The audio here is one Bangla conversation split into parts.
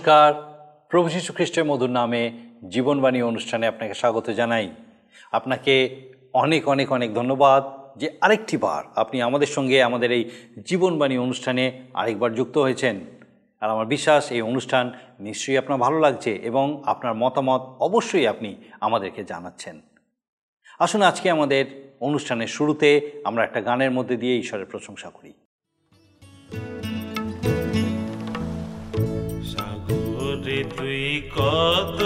নমস্কার। প্রভু যীশু খ্রিস্টের মধুর নামে জীবনবাণী অনুষ্ঠানে আপনাকে স্বাগত জানাই। আপনাকে অনেক অনেক অনেক ধন্যবাদ যে আরেকটি বার আপনি আমাদের সঙ্গে আমাদের এই জীবনবাণী অনুষ্ঠানে আরেকবার যুক্ত হয়েছেন। আর আমার বিশ্বাস, এই অনুষ্ঠান নিশ্চয়ই আপনার ভালো লাগছে এবং আপনার মতামত অবশ্যই আপনি আমাদেরকে জানাচ্ছেন। আসুন আজকে আমাদের অনুষ্ঠানের শুরুতে আমরা একটা গানের মধ্যে দিয়ে ঈশ্বরের প্রশংসা করি। সাগরে তুই কত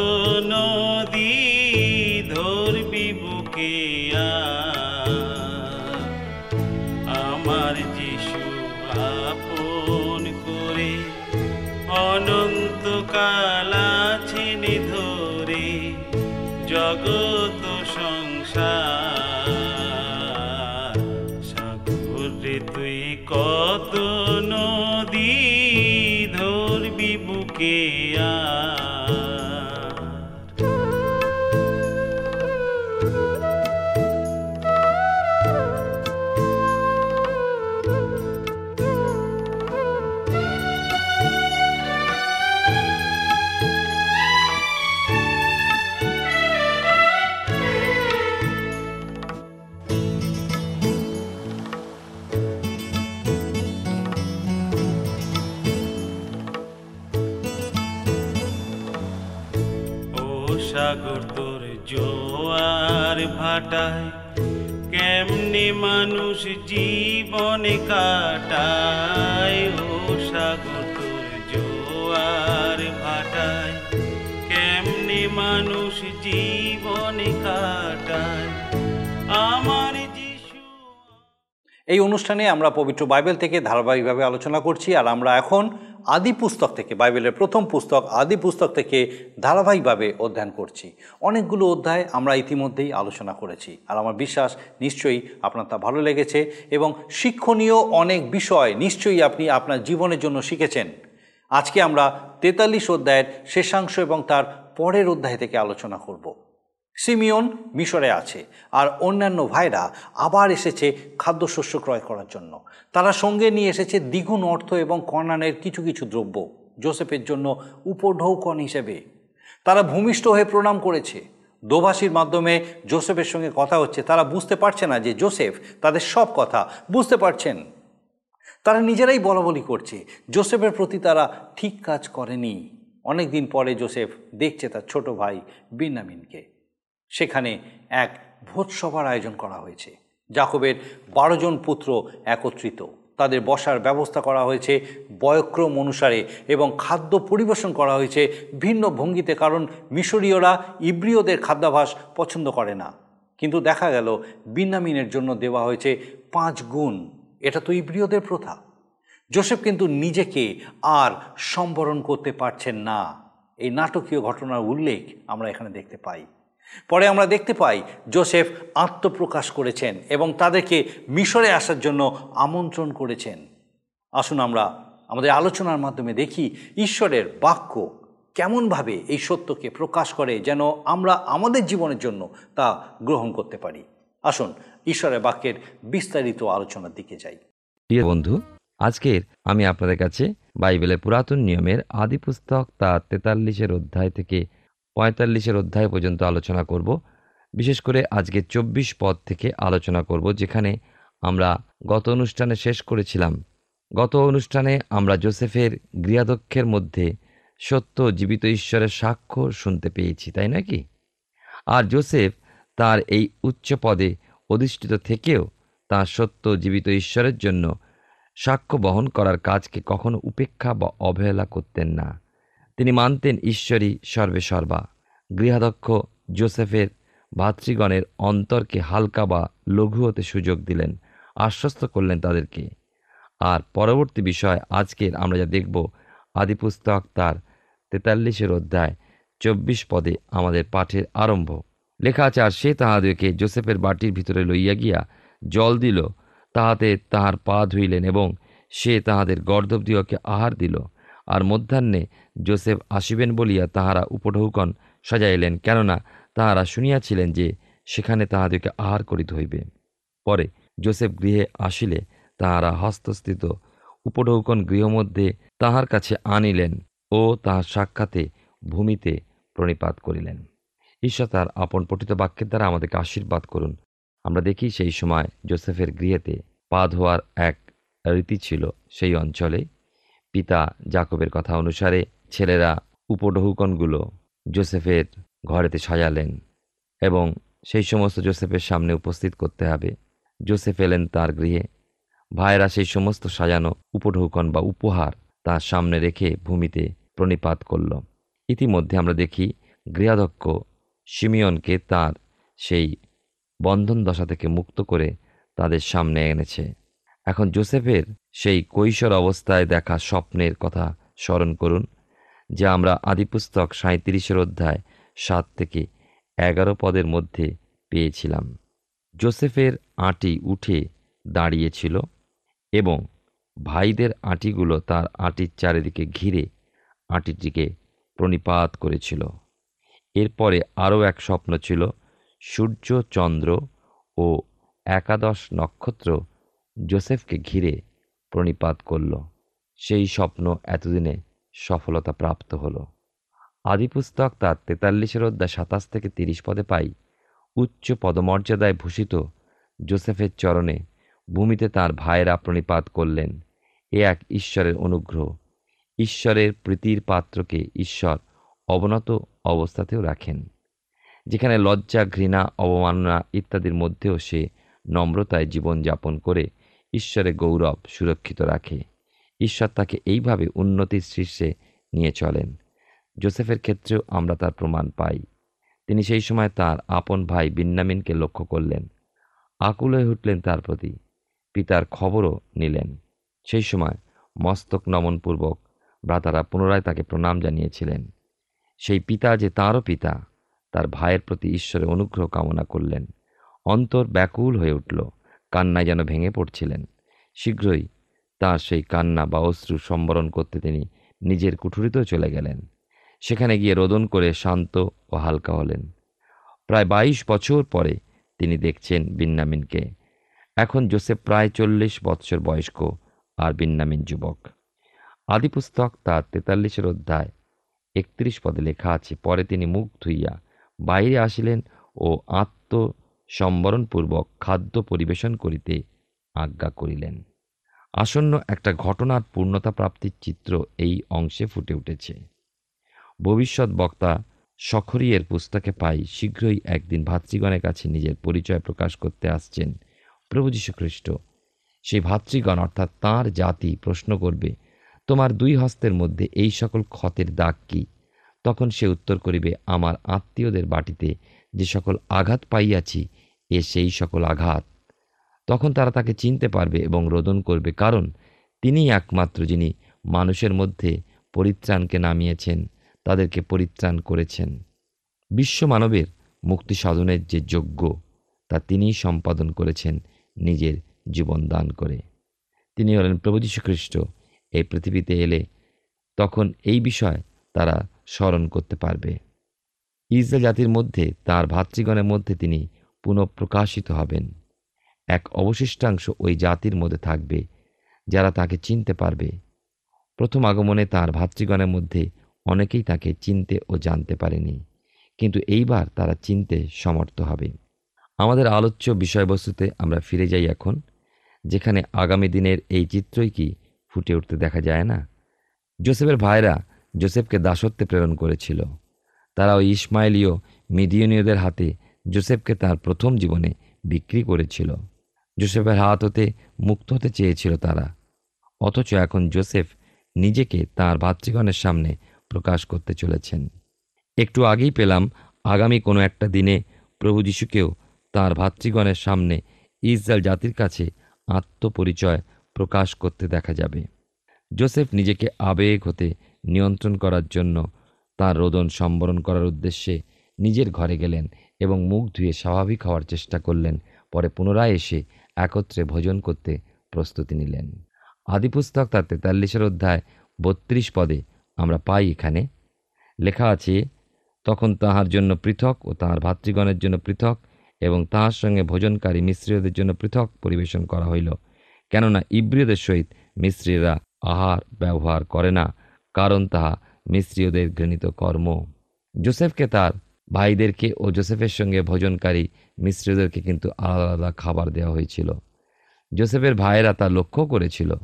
সাগর তোর জোয়ার ভাটায়, কেমনে মানুষ জীবনে কাটায়? ও সাগর তোর জোয়ার ভাটায়, কেমনে মানুষ জীবনে কাটায়? আমার এই অনুষ্ঠানে আমরা পবিত্র বাইবেল থেকে ধারাবাহিকভাবে আলোচনা করছি, আর আমরা এখন আদি পুস্তক থেকে, বাইবেলের প্রথম পুস্তক, আদি পুস্তক থেকে ধারাবাহিকভাবে অধ্যয়ন করছি। অনেকগুলো অধ্যায় আমরা ইতিমধ্যেই আলোচনা করেছি। আর আমার বিশ্বাস, নিশ্চয়ই আপনার তা ভালো লেগেছে এবং শিক্ষণীয় অনেক বিষয় নিশ্চয়ই আপনি আপনার জীবনের জন্য শিখেছেন। আজকে আমরা তেতাল্লিশ অধ্যায়ের শেষাংশ এবং তার পরের অধ্যায় থেকে আলোচনা করব। সিমিয়ন মিশরে আছে আর অন্যান্য ভাইরা আবার এসেছে খাদ্যশস্য ক্রয় করার জন্য। তারা সঙ্গে নিয়ে এসেছে দ্বিগুণ অর্থ এবং কর্নানের কিছু কিছু দ্রব্য, জোসেফের জন্য উপঢৌকন হিসেবে। তারা ভূমিষ্ঠ হয়ে প্রণাম করেছে। দোভাষীর মাধ্যমে জোসেফের সঙ্গে কথা হচ্ছে। তারা বুঝতে পারছে না যে জোসেফ তাদের সব কথা বুঝতে পারছেন। তারা নিজেরাই বলা বলি করছে, জোসেফের প্রতি তারা ঠিক কাজ করেনি। অনেক দিন পরে জোসেফ দেখছে তার ছোট ভাই বিন্যামিনকে সেখানে এক ভোজসভার আয়োজন করা হয়েছে। জাকবের বারো জন পুত্র একত্রিত। তাদের বসার ব্যবস্থা করা হয়েছে বয়ক্রম অনুসারে এবং খাদ্য পরিবেশন করা হয়েছে ভিন্ন ভঙ্গিতে কারণ মিশরীয়রা ইব্রিয়দের খাদ্যাভাস পছন্দ করে না। কিন্তু দেখা গেল বিন্যামিনের জন্য দেওয়া হয়েছে পাঁচ গুণ। এটা তো ইব্রিয়দের প্রথা। জোসেফ কিন্তু নিজেকে আর সম্বরণ করতে পারছেন না। এই নাটকীয় ঘটনার উল্লেখ আমরা এখানে দেখতে পাই। পরে আমরা দেখতে পাই জোসেফ আত্মপ্রকাশ করেছেন এবং তাদেরকে মিশরে আসার জন্য আমন্ত্রণ করেছেন। আসুন আমরা আমাদের আলোচনার মাধ্যমে দেখি ঈশ্বরের বাক্য কেমনভাবে এই সত্যকে প্রকাশ করে যেন আমরা আমাদের জীবনের জন্য তা গ্রহণ করতে পারি। আসুন ঈশ্বরের বাক্যের বিস্তারিত আলোচনার দিকে যাই। প্রিয় বন্ধু, আজকের আমি আপনাদের কাছে বাইবেলের পুরাতন নিয়মের আদি পুস্তক তা তেতাল্লিশের অধ্যায় থেকে পঁয়তাল্লিশের অধ্যায় পর্যন্ত আলোচনা করব। বিশেষ করে আজকে চব্বিশ পদ থেকে আলোচনা করব, যেখানে আমরা গত অনুষ্ঠানে শেষ করেছিলাম। গত অনুষ্ঠানে আমরা জোসেফের গৃহাধ্যক্ষের মধ্যে সত্য জীবিত ঈশ্বরের সাক্ষ্য শুনতে পেয়েছি, তাই নাকি আর জোসেফ তার এই উচ্চ পদে অধিষ্ঠিত থেকেও তাঁর সত্য জীবিত ঈশ্বরের জন্য সাক্ষ্য বহন করার কাজকে কখনো উপেক্ষা বা অবহেলা করতেন না। তিনি মানতেন ঈশ্বরই সর্বে সর্বা গৃহাধ্যক্ষ জোসেফের ভাতৃগণের অন্তরকে হালকা বা লঘু হতে সুযোগ দিলেন, আশ্বস্ত করলেন তাদেরকে। আর পরবর্তী বিষয় আজকের আমরা যা দেখব, আদিপুস্তক তার তেতাল্লিশের অধ্যায়, চব্বিশ পদে আমাদের পাঠের আরম্ভ। লেখা আছে, আর সে তাহাদেরকে জোসেফের বাটির ভিতরে লইয়া গিয়া জল দিল, তাহাতে তাহার পা ধুইলেন এবং সে তাহাদের গর্দবদিওকে আহার দিল। আর মধ্যাহ্নে জোসেফ আসিবেন বলিয়া তাহারা উপঢৌকন সাজাইলেন, কেননা তাহারা শুনিয়াছিলেন যে সেখানে তাহাদেরকে আহার করিতে হইবে। পরে জোসেফ গৃহে আসিলে তাহারা হস্তস্থিত উপঢৌকন গৃহমধ্যে তাহার কাছে আনিলেন ও তাহার সাক্ষাতে ভূমিতে প্রণিপাত করিলেন। ঈশ্বর তার আপন পঠিত বাক্যের দ্বারা আমাদেরকে আশীর্বাদ করুন। আমরা দেখি সেই সময় জোসেফের গৃহেতে পা ধোয়ার এক রীতি ছিল সেই অঞ্চলে। পিতা জাকবের কথা অনুসারে ছেলেরা উপঢৌকনগুলো জোসেফের ঘরেতে সাজালেন এবং সেই সমস্ত জোসেফের সামনে উপস্থিত করতে হবে। জোসেফ এলেন তার গৃহে। ভাইয়েরা সেই সমস্ত সাজানো উপঢৌকন বা উপহার তার সামনে রেখে ভূমিতে প্রণিপাত করল। ইতিমধ্যে আমরা দেখি গৃহাধ্যক্ষ সিমিয়নকে তার সেই বন্ধন দশা থেকে মুক্ত করে তাদের সামনে এনেছে। এখন জোসেফের সেই কৈশোর অবস্থায় দেখা স্বপ্নের কথা স্মরণ করুন। যা আমরা আদিপুস্তক সাঁত্রিশের অধ্যায় সাত থেকে এগারো পদের মধ্যে পেয়েছিলাম। জোসেফের আঁটি উঠে দাঁড়িয়েছিল এবং ভাইদের আঁটিগুলো তার আঁটির চারিদিকে ঘিরে আঁটিটিকে প্রণিপাত করেছিল। এরপরে আরও এক স্বপ্ন ছিল, সূর্য, চন্দ্র ও একাদশ নক্ষত্র জোসেফকে ঘিরে প্রণিপাত করল। সেই স্বপ্ন এতদিনে সফলতা প্রাপ্ত হলো আদিপুস্তক তার তেতাল্লিশের অধ্যায় সাতাশ থেকে তিরিশ পদে পাই। উচ্চ পদমর্যাদায় ভূষিত জোসেফের চরণে ভূমিতে তার ভাইয়েরা প্রণিপাত করলেন। এ এক ঈশ্বরের অনুগ্রহ। ঈশ্বরের প্রীতির পাত্রকে ঈশ্বর অবনত অবস্থাতেও রাখেন। যেখানে লজ্জা, ঘৃণা, অবমাননা ইত্যাদির মধ্যেও সে নম্রতায় জীবনযাপন করে ঈশ্বরের গৌরব সুরক্ষিত রাখে। ঈশ্বর তাকে এইভাবে উন্নতির শীর্ষে নিয়ে চলেন। জোসেফের ক্ষেত্রেও আমরা তার প্রমাণ পাই। তিনি সেই সময় তার আপন ভাই বিন্নামিনকে লক্ষ্য করলেন। আকুল হয়ে উঠলেন তার প্রতি। পিতার খবরও নিলেন। সেই সময় মস্তক নমনপূর্বক ভ্রাতারা পুনরায় তাকে প্রণাম জানিয়েছিলেন। সেই পিতা যে তাঁরও পিতা, তার ভাইয়ের প্রতি ঈশ্বরের অনুগ্রহ কামনা করলেন। অন্তর ব্যাকুল হয়ে উঠল। কান্নায় যেন ভেঙে পড়ছিলেন। শীঘ্রই তার সেই কান্না বা অশ্রু সম্বরণ করতে তিনি নিজের কুঠুরিতেও চলে গেলেন। সেখানে গিয়ে রোদন করে শান্ত ও হালকা হলেন। প্রায় বাইশ বছর পরে তিনি দেখছেন বিন্নামিনকে এখন জোসেফ প্রায় চল্লিশ বৎসর বয়স্ক আর বিন্নামিন যুবক। আদিপুস্তক তার তেতাল্লিশের অধ্যায় একত্রিশ পদে লেখা আছে, পরে তিনি মুখ ধুইয়া বাইরে আসিলেন ও আত্মসম্বরণপূর্বক খাদ্য পরিবেশন করিতে আজ্ঞা করিলেন। আসন্ন একটা ঘটনার পূর্ণতা প্রাপ্তির চিত্র এই অংশে ফুটে উঠেছে। ভবিষ্যৎ বক্তা সখরিয়ের পুস্তকে পাই শীঘ্রই একদিন ভাতৃগণের কাছে নিজের পরিচয় প্রকাশ করতে আসছেন প্রভু যীশু খ্রিস্ট সেই ভাতৃগণ অর্থাৎ তাঁর জাতি প্রশ্ন করবে, তোমার দুই হস্তের মধ্যে এই সকল ক্ষতের দাগ কি? তখন সে উত্তর করিবে, আমার আত্মীয়দের বাটিতে যে সকল আঘাত পাইয়াছি, এ সেই সকল আঘাত। তখন তারা তাকে চিনতে পারবে এবং রোদন করবে, কারণ তিনিই একমাত্র যিনি মানুষের মধ্যে পরিত্রাণকে নামিয়েছেন, তাদেরকে পরিত্রাণ করেছেন। বিশ্ব মানবের মুক্তি সাধনের যে যোগ্য তা তিনিই সম্পাদন করেছেন নিজের জীবন দান করে। তিনি হলেন প্রভু যীশু খ্রিস্ট এই পৃথিবীতে এলে তখন এই বিষয় তারা স্মরণ করতে পারবে। ইসরায়েল জাতির মধ্যে, তার ভাতৃগণের মধ্যে তিনি পুনঃপ্রকাশিত হবেন। এক অবশিষ্টাংশ ওই জাতির মধ্যে থাকবে, যারা তাকে চিনতে পারবে। প্রথম আগমনে তার ভাতৃগণের মধ্যে অনেকেই তাকে চিনতে ও জানতে পারেনি, কিন্তু এইবার তারা চিনতে সমর্থ হবে। আমাদের আলোচ্য বিষয়বস্তুতে আমরা ফিরে যাই এখন, যেখানে আগামী দিনের এই চিত্রই কি ফুটে উঠতে দেখা যায় না? জোসেফের ভাইরা জোসেফকে দাসত্বে প্রেরণ করেছিল। তারা ওই ইসমাইলীয় মিডিয়নীয়দের হাতে জোসেফকে তার প্রথম জীবনে বিক্রি করেছিল। জোসেফের হাত হতে মুক্ত হতে চেয়েছিল তারা। অথচ এখন জোসেফ নিজেকে তার ভাতৃগণের সামনে প্রকাশ করতে চলেছেন। একটু আগেই পেলাম আগামী কোনো একটা দিনে প্রভু যিশুকেও তার ভাতৃগণের সামনে ইসরায়েল জাতির কাছে আত্মপরিচয় প্রকাশ করতে দেখা যাবে। জোসেফ নিজেকে আবেগ হতে নিয়ন্ত্রণ করার জন্য তার রোদন সম্বরণ করার উদ্দেশ্যে নিজের ঘরে গেলেন এবং মুখ ধুয়ে স্বাভাবিক হওয়ার চেষ্টা করলেন। পরে পুনরায় এসে একত্রে ভোজন করতে প্রস্তুতি নিলেন। আদিপুস্তক তার তেতাল্লিশের অধ্যায় বত্রিশ পদে আমরা পাই এখানে। লেখা আছে, তখন তাহার জন্য পৃথক ও তাহার ভাতৃগণের জন্য পৃথক এবং তাহার সঙ্গে ভোজনকারী মিশ্রীয়দের জন্য পৃথক পরিবেশন করা হইল। কেননা ইব্রিয়দের সহিত মিশ্রীরা আহার ব্যবহার করে না, কারণ তাহা মিস্ত্রীয়দের ঘৃণিত কর্ম। জোসেফকে তার ভাইদেরকে ও জোসেফের সঙ্গে ভোজনকারী মিস্ত্রীয়দেরকে কিন্তু আলাদা আলাদা খাবার দেওয়া হয়েছিল। জোসেফের ভাইয়েরা তা লক্ষ্য করেছিল।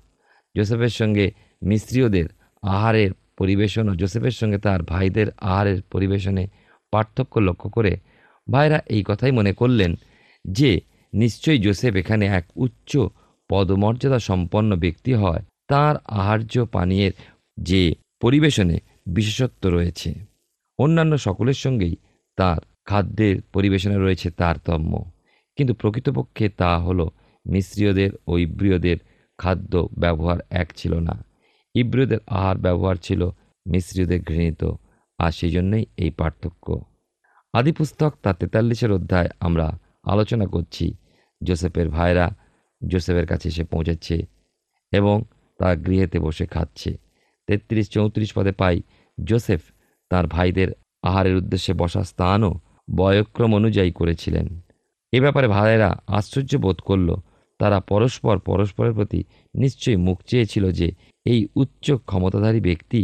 জোসেফের সঙ্গে মিস্ত্রীয়দের আহারের পরিবেশন ও জোসেফের সঙ্গে তার ভাইদের আহারের পরিবেশনে পার্থক্য লক্ষ্য করে ভাইরা এই কথাই মনে করলেন যে, নিশ্চয়ই জোসেফ এখানে এক উচ্চ পদমর্যাদা সম্পন্ন ব্যক্তি হয়। তার আহার্য পানীয়ের যে পরিবেশনে বিশেষত্ব রয়েছে। অন্যান্য সকলের সঙ্গেই তার খাদ্যের পরিবেশনে রয়েছে তারতম্য। কিন্তু প্রকৃতপক্ষে তা হলো মিশ্রীয়দের ও ইব্রিয়দের খাদ্য ব্যবহার এক ছিল না। ইব্রিয়দের আহার ব্যবহার ছিল মিশ্রীয়দের ঘৃণিত, আর সেই জন্যই এই পার্থক্য। আদিপুস্তক তার তেতাল্লিশের অধ্যায় আমরা আলোচনা করছি। জোসেফের ভাইরা জোসেফের কাছে এসে পৌঁছাচ্ছে এবং তার গৃহেতে বসে খাচ্ছে। তেত্রিশ চৌত্রিশ পদে পাই জোসেফ তার ভাইদের আহারের উদ্দেশ্যে বসার স্থানও বয়ক্রম অনুযায়ী করেছিলেন। এ ব্যাপারে ভাইয়েরা আশ্চর্য বোধ করল, তারা পরস্পর পরস্পরের প্রতি নিশ্চয়ই মুখ চেয়েছিল যে এই উচ্চ ক্ষমতাধারী ব্যক্তি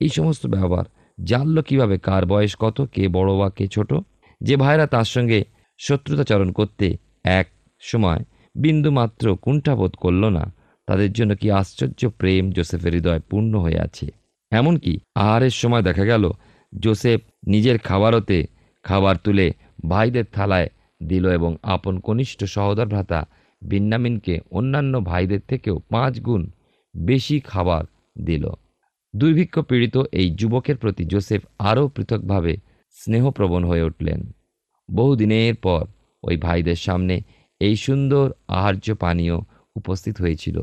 এই সমস্ত ব্যবহার জানল কীভাবে, কার বয়স কত, কে বড় বা কে ছোট, যে ভাইরা তার সঙ্গে শত্রুতাচরণ করতে এক সময় বিন্দুমাত্র কুণ্ঠাবোধ করল না, তাদের জন্য কি আশ্চর্য প্রেম জোসেফের হৃদয় পূর্ণ হয়ে আছে। এমনকি আহারের সময় দেখা গেল জোসেফ নিজের খাবারতে খাবার তুলে ভাইদের থালায় দিল এবং আপন কনিষ্ঠ সহোদর ভ্রাতা বিন্নামিনকে অন্যান্য ভাইদের থেকেও পাঁচ গুণ বেশি খাবার দিল। দুর্ভিক্ষ পীড়িত এই যুবকের প্রতি জোসেফ আরও পৃথকভাবে স্নেহপ্রবণ হয়ে উঠলেন। বহুদিনের পর ওই ভাইদের সামনে এই সুন্দর আহার্য পানীয় উপস্থিত হয়েছিল।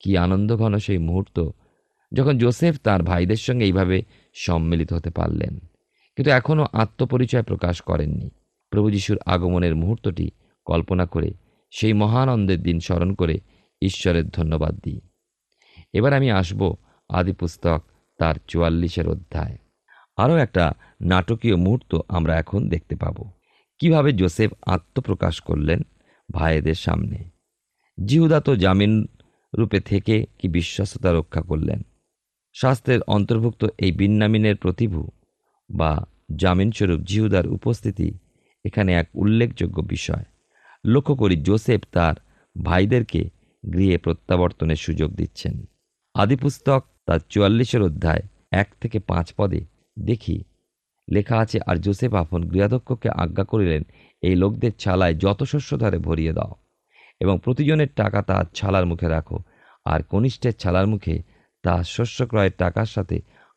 কি আনন্দঘন সেই মুহূর্ত। যখন জোসেফ তার ভাইদের সঙ্গে এইভাবে সম্মিলিত হতে পারলেন। কিন্তু এখনও আত্মপরিচয় প্রকাশ করেননি। প্রভু যিশুর আগমনের মুহূর্তটি কল্পনা করে, সেই মহানন্দের দিন স্মরণ করে ঈশ্বরের ধন্যবাদ দিই। এবার আমি আসব আদি পুস্তক তার চুয়াল্লিশের অধ্যায়। আরও একটা নাটকীয় মুহূর্ত আমরা এখন দেখতে পাব। কীভাবে জোসেফ আত্মপ্রকাশ করলেন ভাইদের সামনে? জিহুদা তো জামিন রূপে থেকে কি বিশ্বস্ততা রক্ষা করলেন? শাস্ত্রের অন্তর্ভুক্ত এই বিন্নামিনের প্রতিভু বা জামিনস্বরূপ জিহুদার উপস্থিতি এখানে এক উল্লেখযোগ্য বিষয়। লক্ষ্য করি জোসেফ তার ভাইদেরকে গৃহে প্রত্যাবর্তনের সুযোগ দিচ্ছেন। আদিপুস্তক তার চুয়াল্লিশের অধ্যায় এক থেকে পাঁচ পদে দেখি, লেখা আছে, আর জোসেফ আফন গৃহাধ্যক্ষকে আজ্ঞা করিলেন, এই লোকদের ছালায় যত শস্য ধরে ভরিয়ে দাও এবং প্রতিজনের টাকা তার ছালার মুখে রাখো, আর কনিষ্ঠের ছালার মুখে তার শস্য ক্রয়ের টাকার সাথে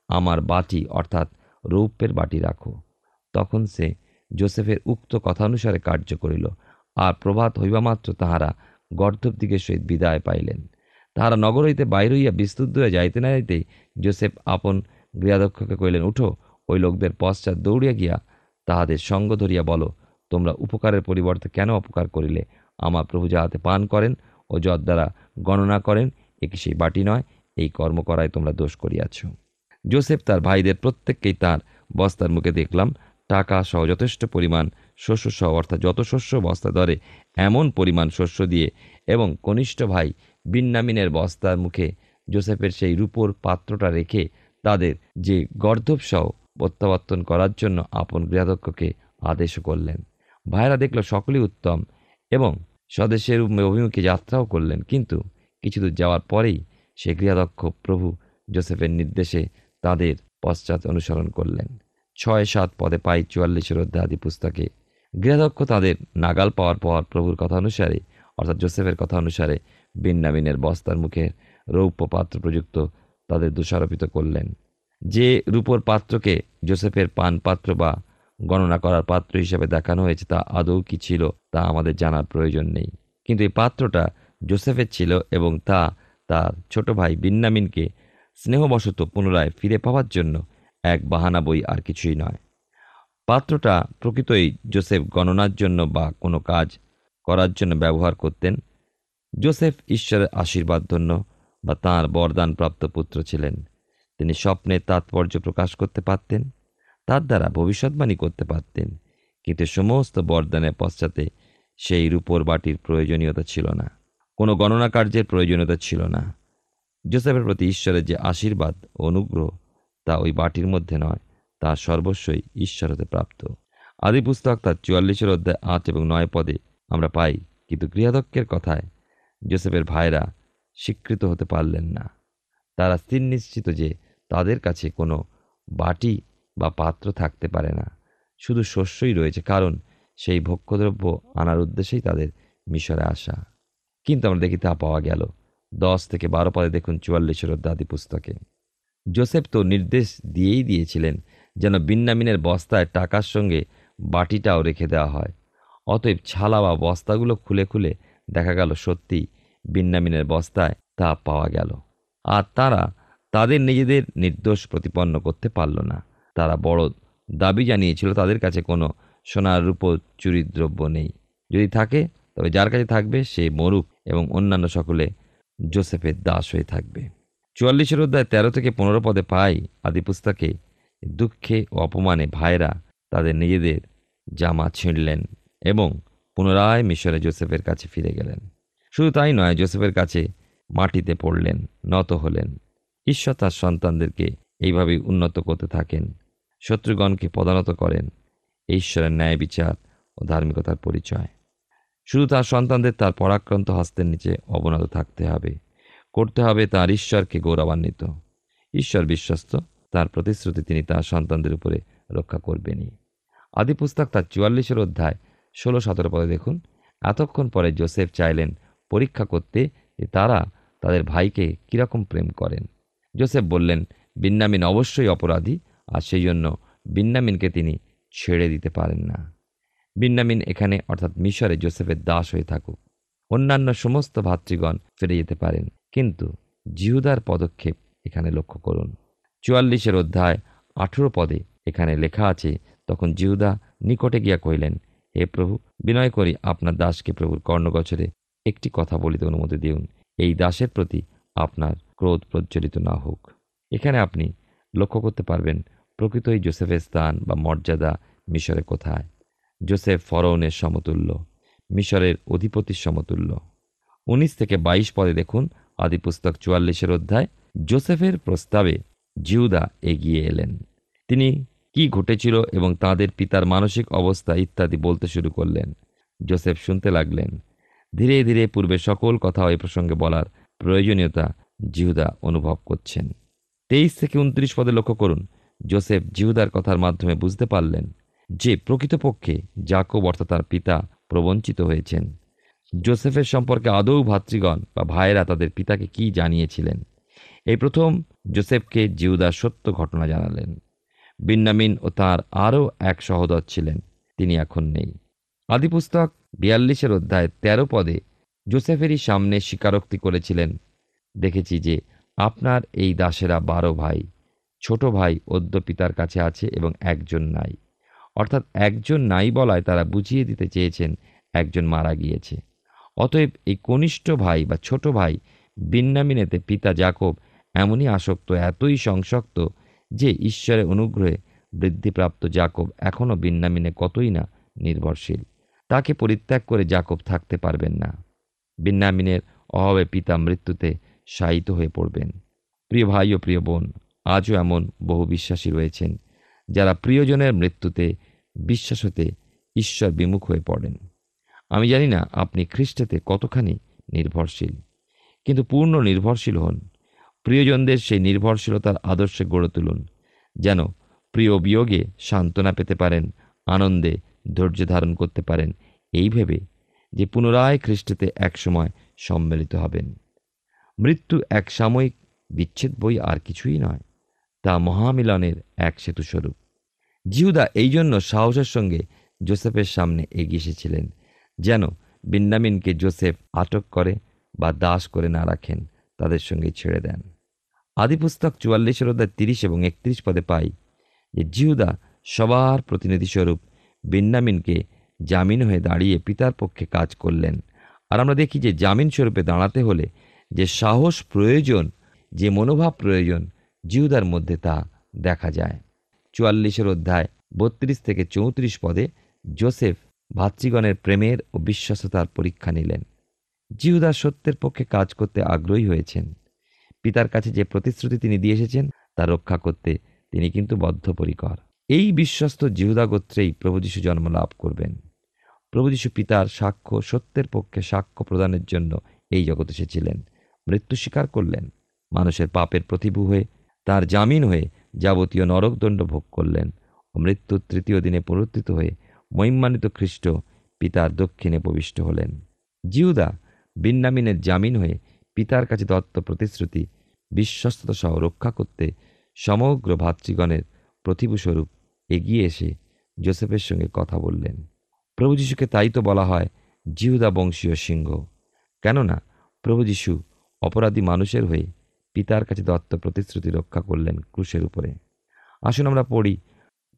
আমার বাটি, অর্থাৎ রৌপ্যের বাটি রাখো। তখন সে জোসেফের উক্ত কথানুসারে কার্য করিল, আর প্রভাত হইবামাত্র তাহারা গর্ধব দিকের সহিত বিদায় পাইলেন। তাহারা নগর হইতে বাইর হইয়া বিস্তুত দূরে যাইতে না যাইতে জোসেফ আপন গৃহাধ্যক্ষকে কইলেন উঠো, ওই লোকদের পশ্চাৎ দৌড়িয়া গিয়া তাহাদের সঙ্গ ধরিয়া বলো, তোমরা উপকারের পরিবর্তে কেন অপকার করিলে? আমার প্রভু যাহাতে পান করেন ও যদ দ্বারা গণনা করেন, এ কি সেই বাটি নয়? এই কর্ম করায় তোমরা দোষ করিয়াছ। জোসেফ তার ভাইদের প্রত্যেককেই তার বস্তার মুখে দেখলাম। টাকা সহ যথেষ্ট পরিমাণ শস্য সহ, অর্থাৎ যত শস্য বস্তা ধরে, এমন পরিমাণ শস্য দিয়ে এবং কনিষ্ঠ ভাই বিন্নামিনের বস্তার মুখে জোসেফের সেই রূপোর পাত্রটা রেখে তাদের যে গর্ধব সহ প্রত্যাবর্তন করার জন্য আপন গৃহাধ্যক্ষকে আদেশও করলেন। ভাইরা দেখল সকলেই উত্তম এবং স্বদেশের অভিমুখে যাত্রাও করলেন, কিন্তু কিছু দূর যাওয়ার পরেই সে গৃহাধ্যক্ষ প্রভু জোসেফের নির্দেশে তাদের পশ্চাৎ অনুসরণ করলেন। ছয় সাত পদে পাই চুয়াল্লিশের অধ্যায়াদি পুস্তকে। গৃহাধ্যক্ষ তাদের নাগাল পাওয়ার পর প্রভুর কথা অনুসারে, অর্থাৎ জোসেফের কথা অনুসারে বিন্নামিনের বস্তার মুখে রৌপ্য পাত্র প্রযুক্ত তাদের দোষারোপিত করলেন। যে রূপোর পাত্রকে জোসেফের পান পাত্র বা গণনা করার পাত্র হিসেবে দেখানো হয়েছে তা আদৌ কি ছিল তা আমাদের জানার প্রয়োজন নেই। কিন্তু এই পাত্রটা জোসেফের ছিল এবং তা তার ছোট ভাই বিন্নামিনকে স্নেহবশত পুনরায় ফিরে পাওয়ার জন্য এক বাহানা বই আর কিছুই নয়। পাত্রটা প্রকৃতই জোসেফ গণনার জন্য বা কোনো কাজ করার জন্য ব্যবহার করতেন। জোসেফ ঈশ্বরের আশীর্বাদ ধন্য বা তাঁর বরদানপ্রাপ্ত পুত্র ছিলেন। তিনি স্বপ্নের তাৎপর্য প্রকাশ করতে পারতেন, তার দ্বারা ভবিষ্যৎবাণী করতে পারতেন, কিন্তু সমস্ত বরদানের পশ্চাতে সেই রূপোর বাটির প্রয়োজনীয়তা ছিল না। কোনো গণনা কার্যের প্রয়োজনীয়তা ছিল না। জোসেফের প্রতি ঈশ্বরের যে আশীর্বাদ ও অনুগ্রহ, তা ওই বাটির মধ্যে নয়, তা সর্বস্বই ঈশ্বর হতে প্রাপ্ত। আদি পুস্তক তার চুয়াল্লিশের অধ্যায় আট এবং নয় পদে আমরা পাই, কিন্তু গৃহাধ্যক্ষের কথায় জোসেফের ভাইরা স্বীকৃত হতে পারলেন না। তারা স্থির নিশ্চিত যে তাদের কাছে কোনো বাটি বা পাত্র থাকতে পারে না। শুধু শস্যই রয়েছে, কারণ সেই ভক্ষ্যদ্রব্য আনার উদ্দেশ্যেই তাদের মিশরে আসা। কিন্তু আমরা দেখি তা পাওয়া গেল। দশ থেকে বারো পদে দেখুন চুয়াল্লিশের অধ্যাদি পুস্তকে। জোসেফ তো নির্দেশ দিয়েই দিয়েছিলেন যেন বিন্নামিনের বস্তায় টাকার সঙ্গে বাটিটাও রেখে দেওয়া হয়। অতএব ছালা বা বস্তাগুলো খুলে খুলে দেখা গেল সত্যি বিন্নামিনের বস্তায় তা পাওয়া গেল। আর তারা তাদের নিজেদের নির্দোষ প্রতিপন্ন করতে পারল না। তারা বড় দাবি জানিয়েছিল তাদের কাছে কোনো সোনার রূপ চুরির দ্রব্য নেই। যদি থাকে, তবে যার কাছে থাকবে সে মরুক। এবং অন্যান্য সকলে জোসেফের দাস হয়ে থাকবে। চুয়াল্লিশের অধ্যায় তেরো থেকে পনেরো পদে পাই আদি পুস্তকে দুঃখে ও অপমানে ভাইরা তাদের নিজেদের জামা ছিঁড়লেন এবং পুনরায় মিশরে জোসেফের কাছে ফিরে গেলেন। শুধু তাই নয়, জোসেফের কাছে মাটিতে পড়লেন, নত হলেন। ঈশ্বর তার সন্তানদেরকে এইভাবেই উন্নত করতে থাকেন, শত্রুগণকে পদানত করেন। ঈশ্বরের ন্যায় বিচার ও ধার্মিকতার পরিচয়। শুধু তার সন্তানদের, তার পরাক্রান্ত হস্তের নিচে অবনত থাকতে হবে। করতে হবে তার ঈশ্বরকে গৌরবান্বিত। ঈশ্বর বিশ্বস্ত, তার প্রতিশ্রুতি তিনি তার সন্তানদের উপরে রক্ষা করবেনই। আদি পুস্তক তার চুয়াল্লিশের অধ্যায়, ষোলো সতেরো পদে দেখুন, এতক্ষণ পরে জোসেফ চাইলেন পরীক্ষা করতে যে তারা তাদের ভাইকে কীরকম প্রেম করেন? জোসেফ বললেন বিন্নামিন অবশ্যই অপরাধী, আর সেই জন্য বিন্নামিনকে তিনি ছেড়ে দিতে পারেন না। বিন্নামিন এখানে, অর্থাৎ মিশরে জোসেফের দাস হয়ে থাকুক। অন্যান্য সমস্ত ভাতৃগণ ফিরে যেতে পারেন। কিন্তু জিহুদার পদক্ষেপ এখানে লক্ষ্য করুন। চুয়াল্লিশের অধ্যায়, আঠেরো পদে এখানে লেখা আছে, তখন জিহুদা নিকটে গিয়া কহিলেন, হে প্রভু, বিনয় করি আপনার দাসকে প্রভুর কর্ণগছরে একটি কথা বলিতে অনুমতি দিন এই দাসের প্রতি আপনার ক্রোধ প্রজ্বলিত না হোক। এখানে আপনি লক্ষ্য করতে পারবেন, প্রকৃতই জোসেফের স্থান বা মর্যাদা মিশরে কোথায়? জোসেফ ফরৌনের সমতুল্য, মিশরের অধিপতির সমতুল্য। উনিশ থেকে বাইশ পদে দেখুন আদিপুস্তক চুয়াল্লিশের অধ্যায়। জোসেফের প্রস্তাবে জিউদা এগিয়ে এলেন। তিনি কি ঘটেছিল এবং তাদের পিতার মানসিক অবস্থা ইত্যাদি বলতে শুরু করলেন। জোসেফ শুনতে লাগলেন। ধীরে ধীরে পূর্বে সকল কথা এই প্রসঙ্গে বলার প্রয়োজনীয়তা জিহুদা অনুভব করছেন। তেইশ থেকে উনত্রিশ পদে লক্ষ্য করুন, জোসেফ জিহুদার কথার মাধ্যমে বুঝতে পারলেন যে প্রকৃতপক্ষে জাকব অর্থাৎ তার পিতা প্রবঞ্চিত হয়েছেন। জোসেফের সম্পর্কে আদৌ ভাতৃগণ বা ভাইয়েরা তাদের পিতাকে কি জানিয়েছিলেন? এই প্রথম জোসেফকে জিহুদার সত্য ঘটনা জানালেন। বিন্নামিন ও তার আরও এক সহোদর ছিলেন, তিনি এখন নেই। আদিপুস্তক বিয়াল্লিশের অধ্যায় তেরো পদে জোসেফেরই সামনে স্বীকারোক্তি করেছিলেন, দেখেছি যে আপনার এই দাসেরা বারো ভাই, ছোট ভাই অদ্য পিতার কাছে আছে এবং একজন নাই। অর্থাৎ একজন নাই বলায় তারা বুঝিয়ে দিতে চেয়েছেন একজন মারা গিয়েছে। অতএব এই কনিষ্ঠ ভাই বা ছোট ভাই বিন্নামিনেতে পিতা জাকব এমনই আসক্ত, এতই সংসক্ত যে ঈশ্বরের অনুগ্রহে বৃদ্ধিপ্রাপ্ত জাকব এখনও বিন্নামিনে কতই না নির্ভরশীল। তাকে পরিত্যাগ করে জাকব থাকতে পারবেন না। বিন্নামিনের অভাবে পিতা মৃত্যুতে শায়িত হয়ে পড়বেন। প্রিয় ভাই ও প্রিয় বোন, আজও এমন বহু বিশ্বাসী রয়েছেন যারা প্রিয়জনের মৃত্যুতে বিশ্বাস হতে ঈশ্বর বিমুখ হয়ে পড়েন। আমি জানি না আপনি খ্রিস্টেতে কতখানি নির্ভরশীল, কিন্তু পূর্ণ নির্ভরশীল হন। প্রিয়জনদের সেই নির্ভরশীলতার আদর্শে গড়ে তুলুন, যেন প্রিয় বিয়োগে সান্ত্বনা পেতে পারেন, আনন্দে ধৈর্য ধারণ করতে পারেন, এই ভেবে যে পুনরায় খ্রিস্টেতে একসময় সম্মিলিত হবেন। মৃত্যু এক সাময়িক বিচ্ছেদ বই আর কিছুই নয়। তা মহামিলনের এক সেতুস্বরূপ। জিহুদা এই জন্য সাহসের সঙ্গে জোসেফের সামনে এগিয়ে এসেছিলেন, যেন বিন্নামিনকে জোসেফ আটক করে বা দাস করে না রাখেন, তাদের সঙ্গে ছেড়ে দেন। আদিপুস্তক চুয়াল্লিশের অধ্যায় তিরিশ এবং একত্রিশ পদে পাই যে জিহুদা সবার প্রতিনিধিস্বরূপ বিন্নামিনকে জামিন হয়ে দাঁড়িয়ে পিতার পক্ষে কাজ করলেন। আর আমরা দেখি যে জামিন স্বরূপে দাঁড়াতে হলে যে সাহস প্রয়োজন, যে মনোভাব প্রয়োজন জিহুদার মধ্যে তা দেখা যায়। চুয়াল্লিশের অধ্যায় বত্রিশ থেকে চৌত্রিশ পদে জোসেফ ভাতৃগণের প্রেমের ও বিশ্বাসতার পরীক্ষা নিলেন। জিহুদা সত্যের পক্ষে কাজ করতে আগ্রহী হয়েছেন। পিতার কাছে যে প্রতিশ্রুতি তিনি দিয়ে এসেছেন, তা রক্ষা করতে তিনি কিন্তু বদ্ধপরিকর। এই বিশ্বস্ত জিহুদা গোত্রেই প্রভু যীশু জন্ম লাভ করবেন। প্রভু যীশু পিতার সাক্ষ্য, সত্যের পক্ষে সাক্ষ্য প্রদানের জন্য এই জগৎ এসেছিলেন। মৃত্যু স্বীকার করলেন। মানুষের পাপের প্রতিভু হয়ে তার জামিন হয়ে যাবতীয় নরকদণ্ড ভোগ করলেন মৃত্যুর তৃতীয় দিনে পুনরুত্থিত হয়ে মহিমান্বিত খ্রিস্ট পিতার দক্ষিণে প্রবিষ্ট হলেন। জিউদা বিন্নামিনের জামিন হয়ে পিতার কাছে দত্ত প্রতিশ্রুতি বিশ্বস্ততা সহ রক্ষা করতে সমগ্র ভাতৃগণের প্রতিভূস্বরূপ এগিয়ে এসে জোসেফের সঙ্গে কথা বললেন। প্রভু যিশুকে তাই তো বলা হয় জিহুদা বংশীয় সিংহ। কেননা প্রভু যিশু অপরাধী মানুষের হয়ে পিতার কাছে দত্ত প্রতিশ্রুতি রক্ষা করলেন ক্রুশের উপরে। আসুন আমরা পড়ি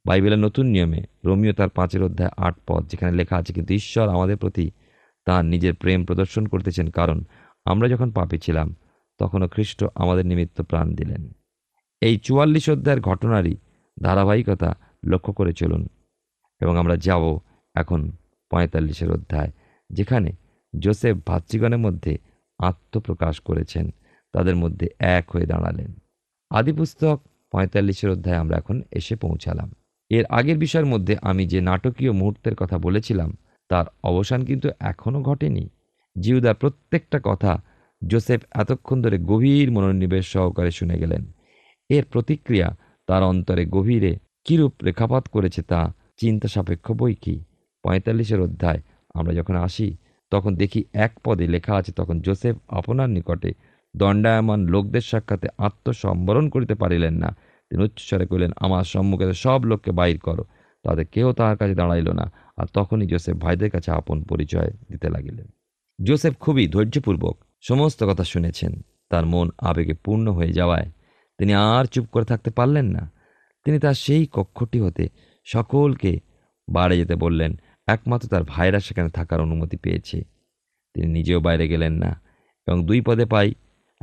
বাইবেলের নতুন নিয়মে, রোমিও তার পাঁচের অধ্যায় আট পদ, যেখানে লেখা আছে, কিন্তু ঈশ্বর আমাদের প্রতি তার নিজের প্রেম প্রদর্শন করতেছেন, কারণ আমরা যখন পাপী ছিলাম, তখনও খ্রিস্ট আমাদের নিমিত্ত প্রাণ দিলেন। এই চুয়াল্লিশ অধ্যায়ের ঘটনারই ধারাবাহিকতা লক্ষ্য করে চলুন, এবং আমরা যাব এখন পঁয়তাল্লিশের অধ্যায়, যেখানে জোসেফ ভাতৃগণের মধ্যে আত্মপ্রকাশ করেছেন। তাদের মধ্যে এক হয়ে দাঁড়ালেন। আদিপুস্তক পঁয়তাল্লিশের অধ্যায়ে আমরা এখন এসে পৌঁছালাম। এর আগের বিষয়ের মধ্যে আমি যে নাটকীয় মুহূর্তের কথা বলেছিলাম, তার অবসান কিন্তু এখনও ঘটেনি। জিউদার প্রত্যেকটা কথা জোসেফ এতক্ষণ ধরে গভীর মনোনিবেশ সহকারে শুনে গেলেন। এর প্রতিক্রিয়া তার অন্তরে গভীরে কীরূপ রেখাপাত করেছে তা চিন্তা সাপেক্ষ বই কি? পঁয়তাল্লিশের অধ্যায় আমরা যখন আসি, তখন দেখি এক পদে লেখা আছে, তখন জোসেফ আপনার নিকটে দণ্ডায়মান লোকদের সাক্ষাতে আত্মসম্বরণ করিতে পারিলেন না। তিনি উচ্চস্বরে কহিলেন, আমার সম্মুখে সব লোককে বাইর করো। তাদের কেউ তাহার কাছে দাঁড়াইল না। আর তখনই জোসেফ ভাইদের কাছে আপন পরিচয় দিতে লাগিলেন। জোসেফ খুবই ধৈর্যপূর্বক সমস্ত কথা শুনেছেন। তার মন আবেগে পূর্ণ হয়ে যাওয়ায় তিনি আর চুপ করে থাকতে পারলেন না। তিনি তার সেই কক্ষটি হতে সকলকে বাড়ি যেতে বললেন। একমাত্র তার ভাইরা সেখানে থাকার অনুমতি পেয়েছে। তিনি নিজেও বাইরে গেলেন না এবং দুই পদে পাই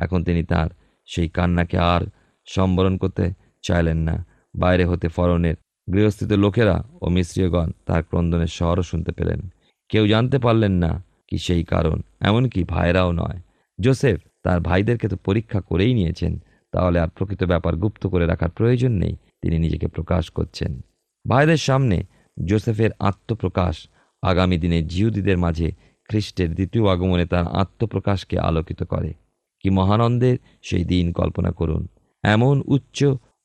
এখন তিনি তার সেই কান্নাকে আর সম্বরণ করতে চাইলেন না। বাইরে হতে ফরনের গৃহস্থিত লোকেরা ও মিশ্রীয়গণ তার ক্রন্দনের স্বরও শুনতে পেলেন। কেউ জানতে পারলেন না কি সেই কারণ, এমনকি ভাইরাও নয়। জোসেফ তার ভাইদেরকে তো পরীক্ষা করেই নিয়েছেন, তাহলে আর প্রকৃত ব্যাপার গুপ্ত করে রাখার প্রয়োজন নেই, তিনি নিজেকে প্রকাশ করছেন। ভাইদের সামনে জোসেফের আত্মপ্রকাশ আগামী দিনে জিহুদীদের মাঝে খ্রিস্টের দ্বিতীয় আগমনে তার আত্মপ্রকাশকে আলোকিত করে। কি মহানন্দের, সেই দিন কল্পনা করুন। এমন উচ্চ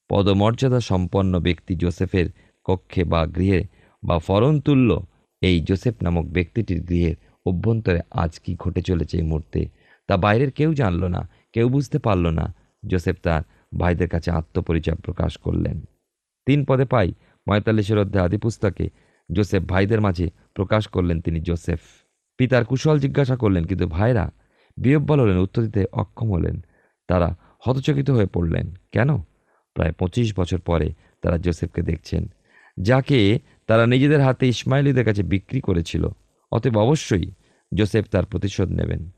পদমর্যাদা সম্পন্ন ব্যক্তি জোসেফের কক্ষে বা গৃহে বা ফরন তুল্য এই জোসেফ নামক ব্যক্তিটির গৃহের অভ্যন্তরে আজ কি ঘটে চলেছে এই মুহূর্তে, তা বাইরের কেউ জানল না, কেউ বুঝতে পারল না। জোসেফ তার ভাইদের কাছে আত্মপরিচয় প্রকাশ করলেন। তিন পদে পাই, পঁয়তাল্লিশের অধ্যায় আদি পুস্তকে জোসেফ ভাইদের মাঝে প্রকাশ করলেন তিনি জোসেফ। পিতার কুশল জিজ্ঞাসা করলেন, কিন্তু ভাইরা বিয়ব্বল হলেন, উত্তর দিতে অক্ষম হলেন। তারা হতচকিত হয়ে পড়লেন। কেন? প্রায় পঁচিশ বছর পরে তারা জোসেফকে দেখছেন, যাকে তারা নিজেদের হাতে ইসমাইলিদের কাছে বিক্রি করেছিল। অতএব অবশ্যই জোসেফ তার প্রতিশোধ নেবেন।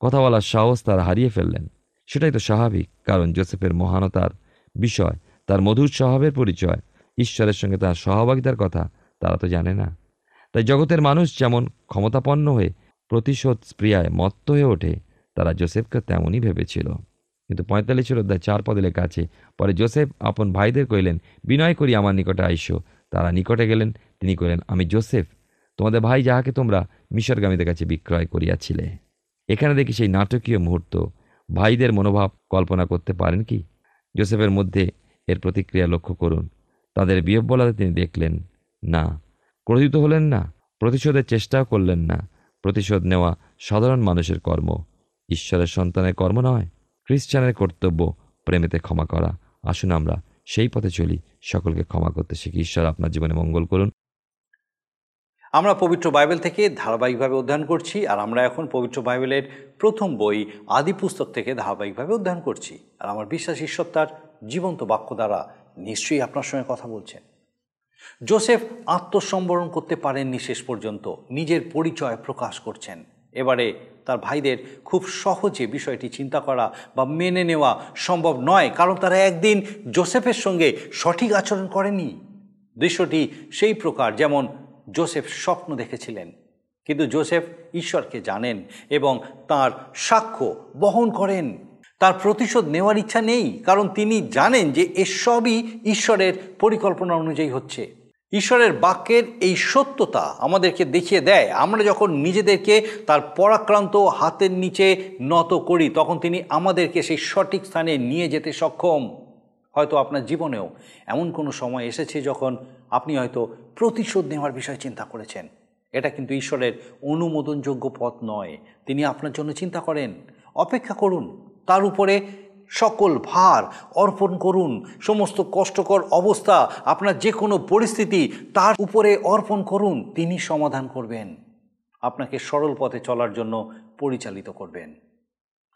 কথা বলার সাহস তারা হারিয়ে ফেললেন। সেটাই তো স্বাভাবিক, কারণ জোসেফের মহানতার বিষয়, তার মধুর স্বভাবের পরিচয়, ঈশ্বরের সঙ্গে তার সহভাগিতার কথা তারা তো জানে না। তাই জগতের মানুষ যেমন ক্ষমতাপন্ন হয়ে প্রতিশোধ স্প্রিয়ায় মত্ত হয়ে ওঠে। তারা জোসেফকে তেমনই ভেবেছিল। কিন্তু পঁয়তাল্লিশের অধ্যায় চার পদে লেখা আছে পরে জোসেফ আপন ভাইদের কইলেন বিনয় করি আমার নিকটে আইসো। তারা নিকটে গেলেন। তিনি কইলেন আমি জোসেফ। তোমাদের ভাই যাহাকে তোমরা মিশরগামীদের কাছে বিক্রয় করিয়াছিলে। এখানে দেখি সেই নাটকীয় মুহূর্ত। ভাইদের মনোভাব কল্পনা করতে পারেন কি? জোসেফের মধ্যে এর প্রতিক্রিয়া লক্ষ্য করুন। তাদের বিহব্বলাতে তিনি দেখলেন, না। ক্রোধিত হলেন না। প্রতিশোধের চেষ্টাও করলেন না। প্রতিশোধ নেওয়া সাধারণ মানুষের কর্ম। ঈশ্বরের সন্তানের কর্ম নয়, খ্রিস্টানের কর্তব্য প্রেমেতে ক্ষমা করা। আসুন আমরা সেই পথে চলি, সকলকে ক্ষমা করতে শিখি। ঈশ্বর আপনার জীবনে মঙ্গল করুন। আমরা পবিত্র বাইবেল থেকে ধারাবাহিকভাবে অধ্যয়ন করছি আর আমরা এখন পবিত্র বাইবেলের প্রথম বই আদি পুস্তক থেকে ধারাবাহিকভাবে অধ্যয়ন করছি। আর আমার বিশ্বাস ঈশ্বর তার জীবন্ত বাক্য দ্বারা নিশ্চয়ই আপনার সঙ্গে কথা বলছেন। জোসেফ আত্মসম্বরণ করতে পারেননি শেষ পর্যন্ত। নিজের পরিচয় প্রকাশ করছেন। এবারে তার ভাইদের খুব সহজে বিষয়টি চিন্তা করা বা মেনে নেওয়া সম্ভব নয়, কারণ তারা একদিন জোসেফের সঙ্গে সঠিক আচরণ করেনি। দৃশ্যটি সেই প্রকার যেমন জোসেফ স্বপ্ন দেখেছিলেন। কিন্তু জোসেফ ঈশ্বরকে জানেন এবং তার সাক্ষ্য বহন করেন। তার প্রতিশোধ নেওয়ার ইচ্ছা নেই, কারণ তিনি জানেন যে এসবই ঈশ্বরের পরিকল্পনা অনুযায়ী হচ্ছে। ঈশ্বরের বাক্যের এই সত্যতা আমাদেরকে দেখিয়ে দেয়। আমরা যখন নিজেদেরকে তার পরাক্রান্ত হাতের নিচে নত করি, তখন তিনি আমাদেরকে সেই সঠিক স্থানে নিয়ে যেতে সক্ষম। হয়তো আপনার জীবনেও এমন কোনো সময় এসেছে যখন আপনি হয়তো প্রতিশোধ নেওয়ার বিষয়ে চিন্তা করেছেন। এটা কিন্তু ঈশ্বরের অনুমোদনযোগ্য পথ নয়। তিনি আপনার জন্য চিন্তা করেন। অপেক্ষা করুন। তার উপরে সকল ভার অর্পণ করুন। সমস্ত কষ্টকর অবস্থা আপনার যে কোনো পরিস্থিতি তার উপরে অর্পণ করুন, তিনি সমাধান করবেন। আপনাকে সরল পথে চলার জন্য পরিচালিত করবেন।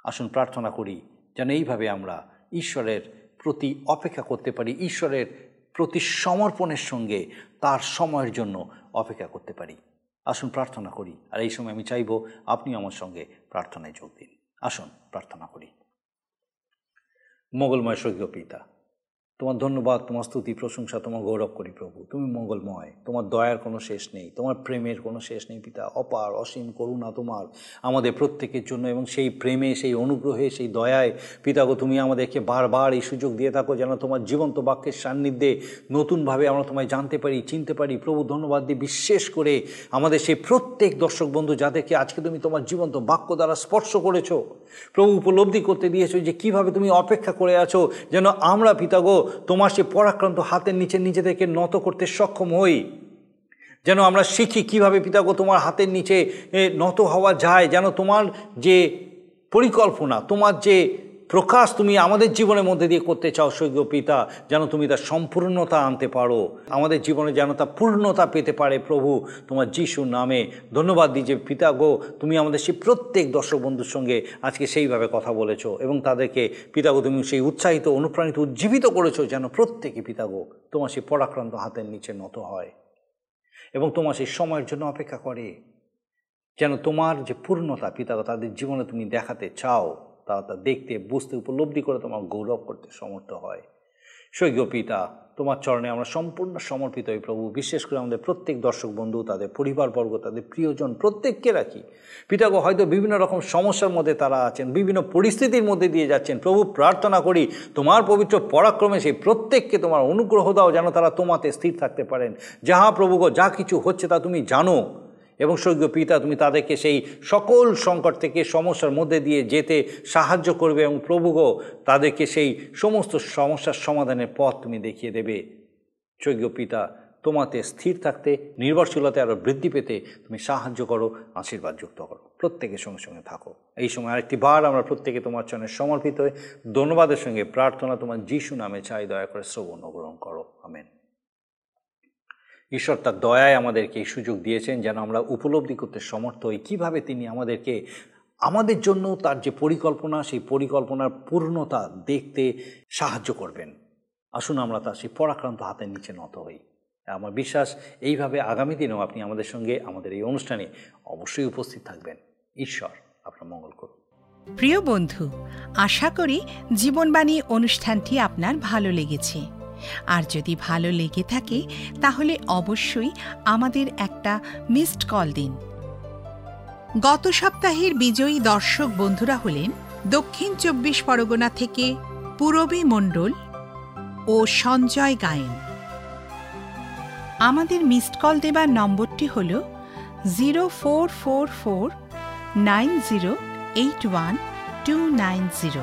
আসুন প্রার্থনা করি, যেন এইভাবে আমরা ঈশ্বরের প্রতি অপেক্ষা করতে পারি, ঈশ্বরের প্রতি সমর্পণের সঙ্গে তার সময়ের জন্য অপেক্ষা করতে পারি। আসুন প্রার্থনা করি, আর এই সময় আমি চাইব আপনি আমার সঙ্গে প্রার্থনায় যোগ দিন। আসুন প্রার্থনা করি। মঙ্গলময় স্বর্গীয় পিতা তোমার ধন্যবাদ, তোমার স্তুতি, প্রশংসা, তোমার গৌরব করি প্রভু। তুমি মঙ্গলময়, তোমার দয়ার কোনো শেষ নেই, তোমার প্রেমের কোনো শেষ নেই পিতা, অপার, অসীম করুণা তোমার, আমাদের প্রত্যেকের জন্য এবং সেই প্রেমে, সেই অনুগ্রহে, সেই দয়ায় পিতাগো তুমি আমাদেরকে বারবার এই সুযোগ দিয়ে থাকো যেন তোমার জীবন্ত বাক্যের সান্নিধ্যে নতুনভাবে আমরা তোমায় জানতে পারি, চিনতে পারি। প্রভু, ধন্যবাদ দিয়ে বিশেষ করে আমাদের সেই প্রত্যেক দর্শক বন্ধু যাদেরকে আজকে তুমি তোমার জীবন্ত বাক্য দ্বারা স্পর্শ করেছ, প্রভু, উপলব্ধি করতে দিয়েছ যে কীভাবে তুমি অপেক্ষা করে আছো যেন আমরা পিতাগো তোমার সে পরাক্রান্ত হাতের নিচে নিজেদেরকে নত করতে সক্ষম হই। যেন আমরা শিখি কীভাবে পিতাগো তোমার হাতের নিচে নত হওয়া যায়। যেন তোমার যে পরিকল্পনা, তোমার যে প্রকাশ তুমি আমাদের জীবনের মধ্যে দিয়ে করতে চাও, স্বর্গীয় পিতা, যেন তুমি তার সম্পূর্ণতা আনতে পারো। আমাদের জীবনে যেন তা পূর্ণতা পেতে পারে প্রভু, তোমার যিশুর নামে। ধন্যবাদ দিই যে পিতা গো, তুমি আমাদের সেই প্রত্যেক দর্শক বন্ধুর সঙ্গে আজকে সেইভাবে কথা বলেছ এবং তাদেরকে পিতাগো তুমি সেই উৎসাহিত, অনুপ্রাণিত, উজ্জীবিত করেছ যেন প্রত্যেকে পিতাগো তোমার সেই পরাক্রান্ত হাতের নিচে নত হয় এবং তোমার সেই সময়ের জন্য অপেক্ষা করে। যেন তোমার যে পূর্ণতা পিতাগো তাদের জীবনে তুমি দেখাতে চাও। তা তা দেখতে, বুঝতে, উপলব্ধি করে তোমার গৌরব করতে সমর্থ হয়। স্বর্গীয় পিতা, তোমার চরণে আমরা সম্পূর্ণ সমর্পিত হই প্রভু। বিশেষ করে আমাদের প্রত্যেক দর্শক বন্ধু, তাদের পরিবারবর্গ তাদের প্রিয়জন প্রত্যেককে রাখি। পিতাগো হয়তো বিভিন্ন রকম সমস্যার মধ্যে তারা আছেন, বিভিন্ন পরিস্থিতির মধ্যে দিয়ে যাচ্ছেন। প্রভু, প্রার্থনা করি, তোমার পবিত্র পরাক্রমে সেই প্রত্যেককে তোমার অনুগ্রহ দাও যেন তারা তোমাতে স্থির থাকতে পারেন। যাহা প্রভু গো, যা কিছু হচ্ছে তা তুমি জানো। এবং স্বর্গীয় পিতা, তুমি তাদেরকে সেই সকল সংকট থেকে সমস্যার মধ্যে দিয়ে যেতে সাহায্য করবে এবং প্রভুগো তাদেরকে সেই সমস্ত সমস্যার সমাধানের পথ তুমি দেখিয়ে দেবে। স্বর্গীয় পিতা, তোমাতে স্থির থাকতে নির্ভরশীলতা আরও বৃদ্ধি পেতে তুমি সাহায্য করো, আশীর্বাদ যুক্ত করো। প্রত্যেকের সঙ্গে সঙ্গে থাকো। এই সময় আরেকটি বার আমরা প্রত্যেকে তোমার চরণে সমর্পিত হয়ে ধন্যবাদের সঙ্গে প্রার্থনা তোমার যিশু নামে চাই, দয়া করে শ্রবণ গ্রহণ করো। আমেন। ঈশ্বর তার দয়ায় আমাদেরকে এই সুযোগ দিয়েছেন যেন আমরা উপলব্ধি করতে সমর্থ হই। কীভাবে তিনি আমাদেরকে আমাদের জন্য তার যে পরিকল্পনা, সেই পরিকল্পনার পূর্ণতা দেখতে সাহায্য করবেন। আসুন আমরা তার সেই পরাক্রান্ত হাতের নিচে নত হই। আমার বিশ্বাস, এইভাবে আগামী দিনেও আপনি আমাদের সঙ্গে আমাদের এই অনুষ্ঠানে অবশ্যই উপস্থিত থাকবেন। ঈশ্বর আপনার মঙ্গল করুন। প্রিয় বন্ধু, আশা করি জীবনবাণী অনুষ্ঠানটি আপনার ভালো লেগেছে। আর যদি ভালো লেগে থাকে, তাহলে অবশ্যই আমাদের একটা মিসড কল দিন। গত সপ্তাহের বিজয়ী দর্শক বন্ধুরা হলেন দক্ষিণ চব্বিশ পরগনা থেকে পূরবী মণ্ডল ও সঞ্জয় গায়েন। আমাদের মিসড কল দেবার নম্বরটি হল zero four four four nine zero eight one two nine zero.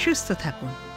সুস্থ থাকুন।